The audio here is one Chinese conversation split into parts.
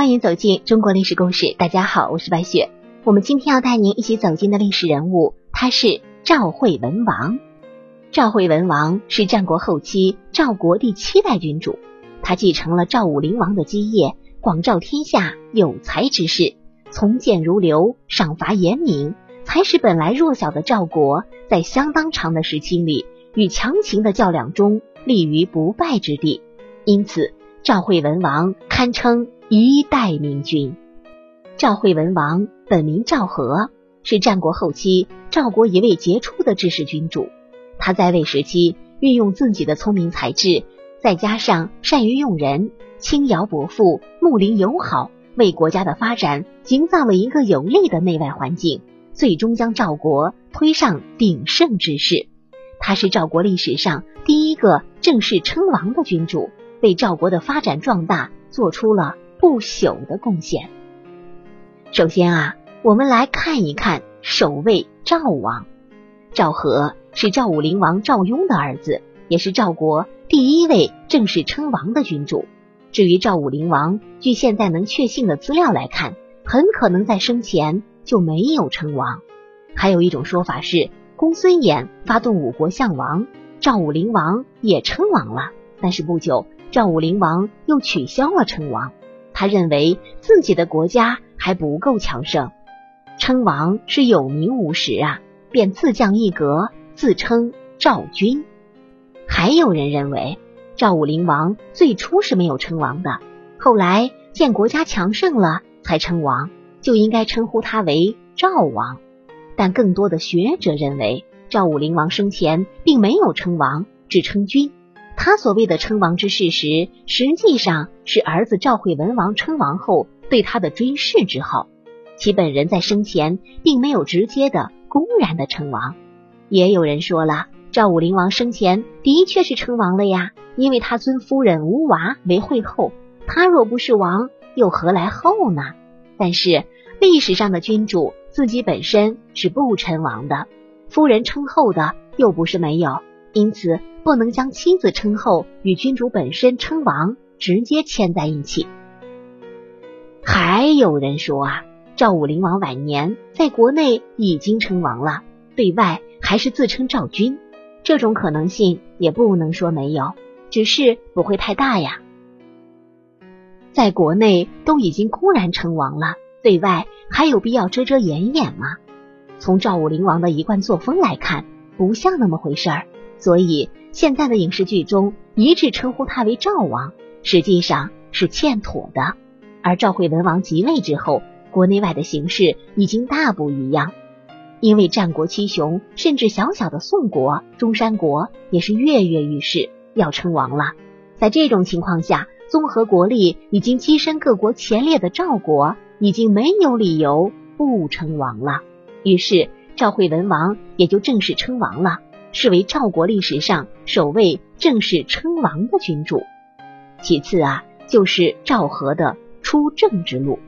欢迎走进中国历史故事。大家好，我是白雪。我们今天要带您一起走进的历史人物，他是赵惠文王。赵惠文王是战国后期赵国第七代君主，他继承了赵武灵王的基业，广肇天下有才之士，从谏如流，赏罚严明，才使本来弱小的赵国在相当长的时期里与强秦的较量中立于不败之地。因此，赵惠文王堪称一代明君。赵惠文王本名赵和，是战国后期赵国一位杰出的治世君主。他在位时期运用自己的聪明才智，再加上善于用人、轻徭薄赋、睦邻友好，为国家的发展营造了一个有利的内外环境，最终将赵国推上鼎盛之势。他是赵国历史上第一个正式称王的君主。为赵国的发展壮大做出了不朽的贡献。首先啊，我们来看一看首位赵王赵和，是赵武灵王赵雍的儿子，也是赵国第一位正式称王的君主。至于赵武灵王，据现在能确信的资料来看，很可能在生前就没有称王。还有一种说法是，公孙衍发动五国相王，赵武灵王也称王了，但是不久。赵武灵王又取消了称王，他认为自己的国家还不够强盛，称王是有名无实啊，便自降一格，自称赵君。还有人认为赵武灵王最初是没有称王的，后来见国家强盛了才称王，就应该称呼他为赵王。但更多的学者认为赵武灵王生前并没有称王，只称君。他所谓的称王之事实，实际上是儿子赵惠文王称王后对他的追谥之后，其本人在生前并没有直接的、公然的称王。也有人说了，赵武灵王生前的确是称王了呀，因为他尊夫人吴娃为惠后，他若不是王，又何来后呢？但是历史上的君主自己本身是不称王的，夫人称后的又不是没有，因此。不能将妻子称后与君主本身称王直接牵在一起。还有人说啊，赵武灵王晚年在国内已经称王了，对外还是自称赵君，这种可能性也不能说没有，只是不会太大呀。在国内都已经公然称王了，对外还有必要遮遮掩掩吗？从赵武灵王的一贯作风来看，不像那么回事儿，所以。现在的影视剧中一致称呼他为赵王，实际上是欠妥的。而赵惠文王即位之后，国内外的形势已经大不一样。因为战国七雄，甚至小小的宋国、中山国也是跃跃欲试，要称王了。在这种情况下，综合国力已经跻身各国前列的赵国，已经没有理由不称王了。于是赵惠文王也就正式称王了。是为赵国历史上首位正式称王的君主。其次啊，就是赵和的出政之路。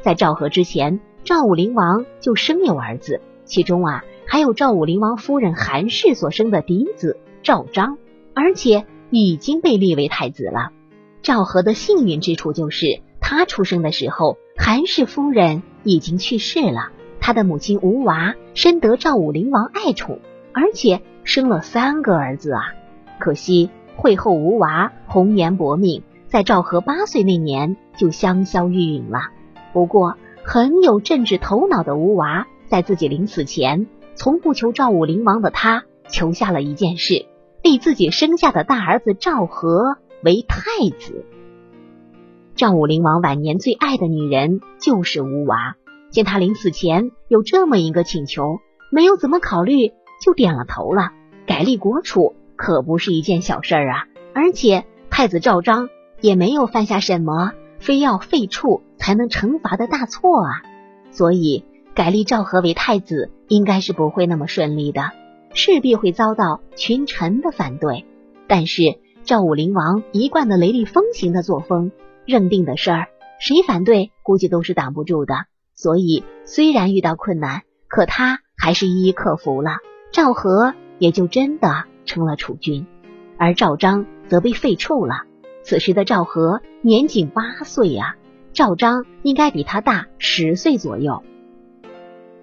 在赵和之前，赵武灵王就生有儿子，其中啊还有赵武灵王夫人韩氏所生的嫡子赵章，而且已经被立为太子了。赵和的幸运之处就是，他出生的时候，韩氏夫人已经去世了，他的母亲吴娃深得赵武灵王爱宠，而且。生了三个儿子啊，可惜惠后无娃，红颜薄命，在赵和八岁那年就香消玉殒了。不过很有政治头脑的吴娃，在自己临死前，从不求赵武灵王的他，求下了一件事，立自己生下的大儿子赵和为太子。赵武灵王晚年最爱的女人就是吴娃，见他临死前有这么一个请求，没有怎么考虑。就点了头了，改立国储可不是一件小事儿啊！而且太子赵章也没有犯下什么非要废黜才能惩罚的大错啊，所以改立赵和为太子应该是不会那么顺利的，势必会遭到群臣的反对。但是赵武灵王一贯的雷厉风行的作风，认定的事儿，谁反对估计都是挡不住的。所以虽然遇到困难，可他还是一一克服了。赵和也就真的成了储君，而赵章则被废黜了。此时的赵和年仅八岁啊，赵章应该比他大十岁左右。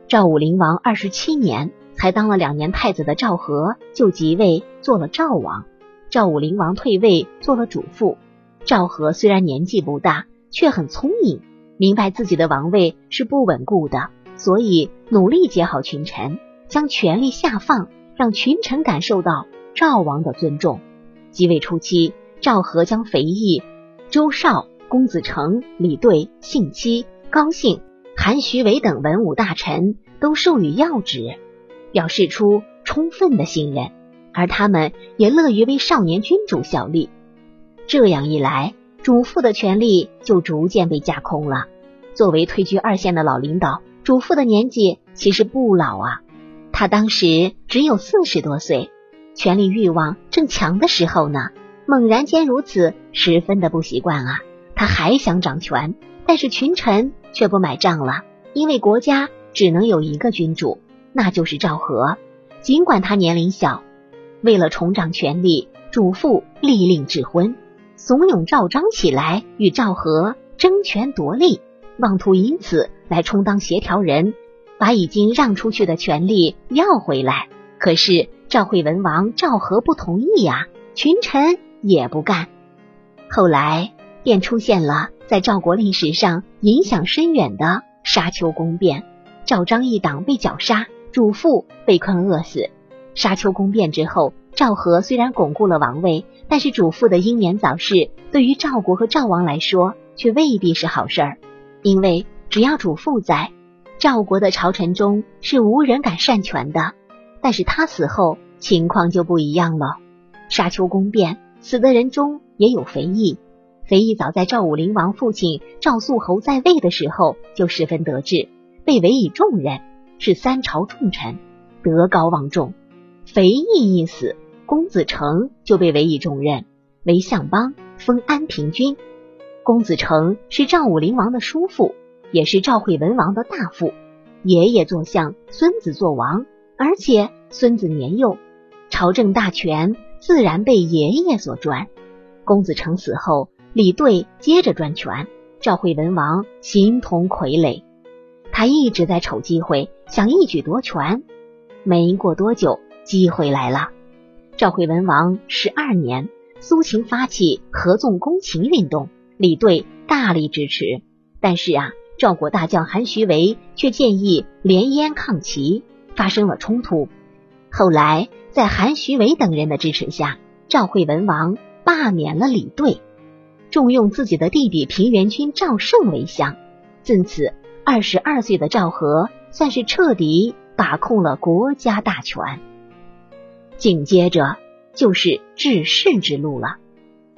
赵武灵王二十七年，才当了两年太子的赵和就即位做了赵王。赵武灵王退位做了主父。赵和虽然年纪不大，却很聪明，明白自己的王位是不稳固的，所以努力结好群臣，将权力下放，让群臣感受到赵王的尊重。即位初期，赵和将肥义、周绍、公子成、李兑、信期、高兴。韩徐伟等文武大臣都授予要职，表示出充分的信任，而他们也乐于为少年君主效力。这样一来，主父的权力就逐渐被架空了。作为退居二线的老领导，主父的年纪其实不老啊，他当时只有四十多岁，权力欲望正强的时候呢。猛然间如此，十分的不习惯啊！他还想掌权。但是群臣却不买账了，因为国家只能有一个君主，那就是赵和。尽管他年龄小，为了重掌权力，主父立令智婚，怂恿赵章起来与赵和争权夺利，妄图以此来充当协调人，把已经让出去的权利要回来。可是赵惠文王赵和不同意呀，群臣也不干。后来便出现了。在赵国历史上影响深远的沙丘宫变，赵章一党被绞杀，主父被困饿死。沙丘宫变之后，赵和虽然巩固了王位，但是主父的英年早逝，对于赵国和赵王来说却未必是好事儿。因为只要主父在，赵国的朝臣中是无人敢擅权的。但是他死后，情况就不一样了。沙丘宫变死的人中也有肥义。肥义早在赵武灵王父亲赵肃侯在位的时候就十分得志，被委以重任，是三朝重臣，德高望重。肥义一死，公子成就被委以重任，为相邦，封安平君。公子成是赵武灵王的叔父，也是赵惠文王的大父。爷爷做相，孙子做王，而且孙子年幼，朝政大权自然被爷爷所专。公子成死后。李兑接着专权，赵惠文王形同傀儡。他一直在瞅机会，想一举夺权。没过多久，机会来了。赵惠文王十二年，苏秦发起合纵攻秦运动，李兑大力支持。但是啊，赵国大将韩徐为却建议联燕抗齐，发生了冲突。后来，在韩徐为等人的支持下，赵惠文王罢免了李兑。重用自己的弟弟平原君赵胜为相，自此二十二岁的赵和算是彻底把控了国家大权。紧接着就是治世之路了。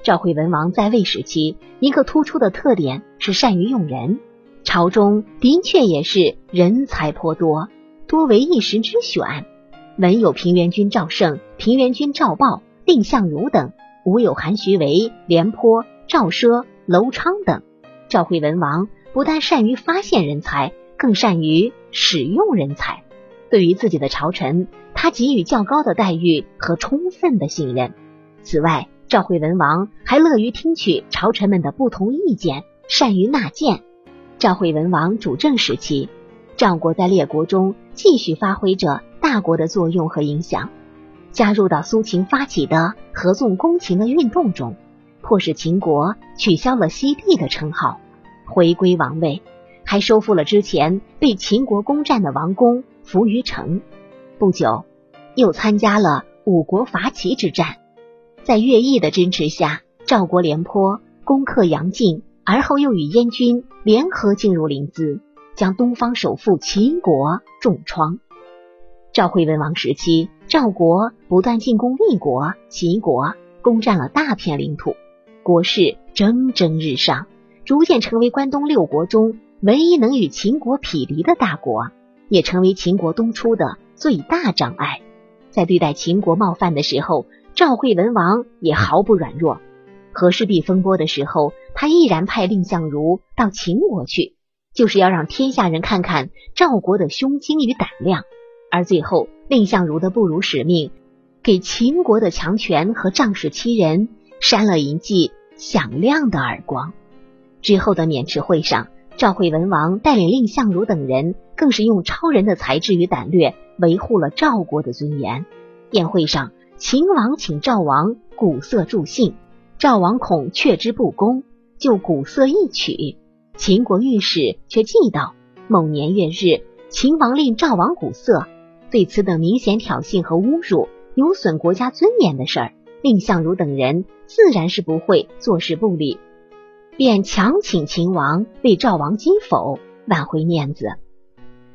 赵惠文王在位时期，一个突出的特点是善于用人，朝中的确也是人才颇多，多为一时之选。文有平原君赵胜、平原君赵豹、蔺相如等，武有韩徐为、廉颇。赵奢、楼昌等，赵惠文王不但善于发现人才，更善于使用人才。对于自己的朝臣，他给予较高的待遇和充分的信任。此外，赵惠文王还乐于听取朝臣们的不同意见，善于纳谏。赵惠文王主政时期，赵国在列国中继续发挥着大国的作用和影响，加入到苏秦发起的合纵攻秦的运动中。迫使秦国取消了西帝的称号，回归王位，还收复了之前被秦国攻占的王宫扶余城。不久，又参加了五国伐齐之战。在乐毅的支持下，赵国廉颇攻克杨靖，而后又与燕军联合进入临淄，将东方首富秦国重创。赵惠文王时期，赵国不断进攻魏国、秦国，攻占了大片领土。国势蒸蒸日上，逐渐成为关东六国中唯一能与秦国匹敌的大国，也成为秦国东出的最大障碍。在对待秦国冒犯的时候，赵惠文王也毫不软弱。和氏璧风波的时候，他毅然派蔺相如到秦国去，就是要让天下人看看赵国的胸襟与胆量。而最后，蔺相如的不辱使命，给秦国的强权和仗势欺人。扇了一记响亮的耳光。之后的渑池会上，赵惠文王带领蔺相如等人，更是用超人的才智与胆略，维护了赵国的尊严。宴会上，秦王请赵王鼓瑟助兴，赵王恐却之不恭，就鼓瑟一曲。秦国御史却记道：某年月日，秦王令赵王鼓瑟。对此等明显挑衅和侮辱、有损国家尊严的事儿，蔺相如等人自然是不会坐视不理。便强请秦王为赵王击否，挽回面子。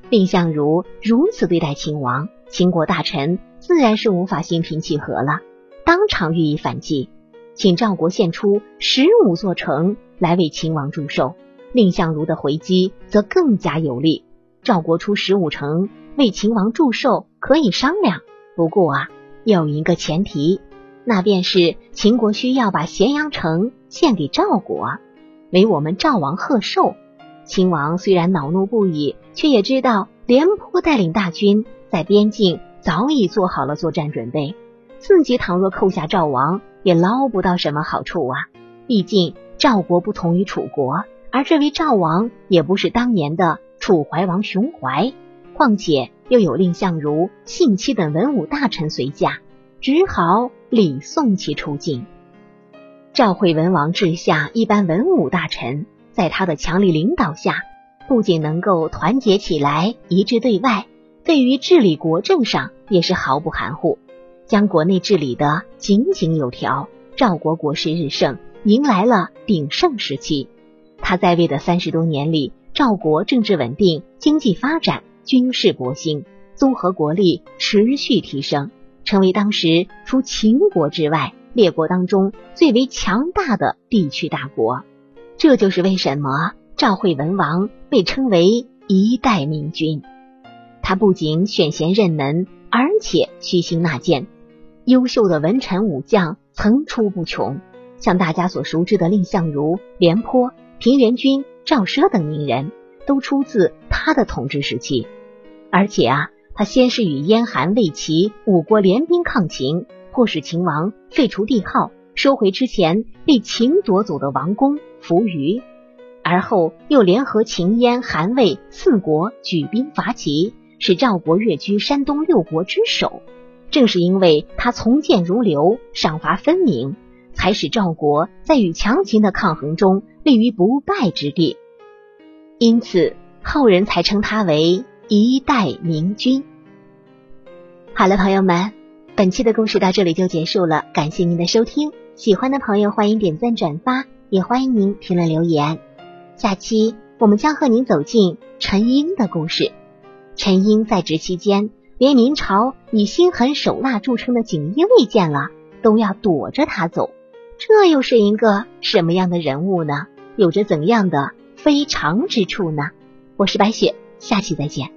蔺相如如此对待秦王，秦国大臣自然是无法心平气和了，当场予以反击，请赵国献出十五座城来为秦王祝寿。蔺相如的回击则更加有力，赵国出十五城为秦王祝寿可以商量，不过啊，有一个前提，那便是秦国需要把咸阳城献给赵国。为我们赵王贺寿，秦王虽然恼怒不已，却也知道廉颇带领大军在边境早已做好了作战准备，自己倘若扣下赵王，也捞不到什么好处啊！毕竟赵国不同于楚国，而这位赵王也不是当年的楚怀王熊怀，况且又有蔺相如、信戚等文武大臣随驾，只好礼送其出境。赵惠文王治下一般文武大臣，在他的强力领导下，不仅能够团结起来，一致对外，对于治理国政上也是毫不含糊，将国内治理的井井有条。赵国国势日盛，迎来了鼎盛时期。他在位的三十多年里，赵国政治稳定，经济发展，军事国兴，综合国力持续提升，成为当时除秦国之外。列国当中最为强大的地区大国，这就是为什么赵惠文王被称为一代明君。他不仅选贤任能，而且虚心纳谏，优秀的文臣武将层出不穷。像大家所熟知的蔺相如、廉颇、平原君、赵奢等名人，都出自他的统治时期。而且啊，他先是与燕、韩、魏、齐五国联兵抗秦。迫使秦王废除帝号，收回之前被秦夺走的王宫扶余，而后又联合秦、燕、韩、魏四国举兵伐齐，使赵国跃居山东六国之首。正是因为他从谏如流，赏罚分明，才使赵国在与强秦的抗衡中立于不败之地。因此，后人才称他为一代明君。好了，朋友们。本期的故事到这里就结束了，感谢您的收听。喜欢的朋友欢迎点赞转发，也欢迎您评论留言。下期我们将和您走进陈英的故事。陈英在职期间，连明朝以心狠手辣著称的锦衣卫见了都要躲着他走，这又是一个什么样的人物呢？有着怎样的非常之处呢？我是白雪，下期再见。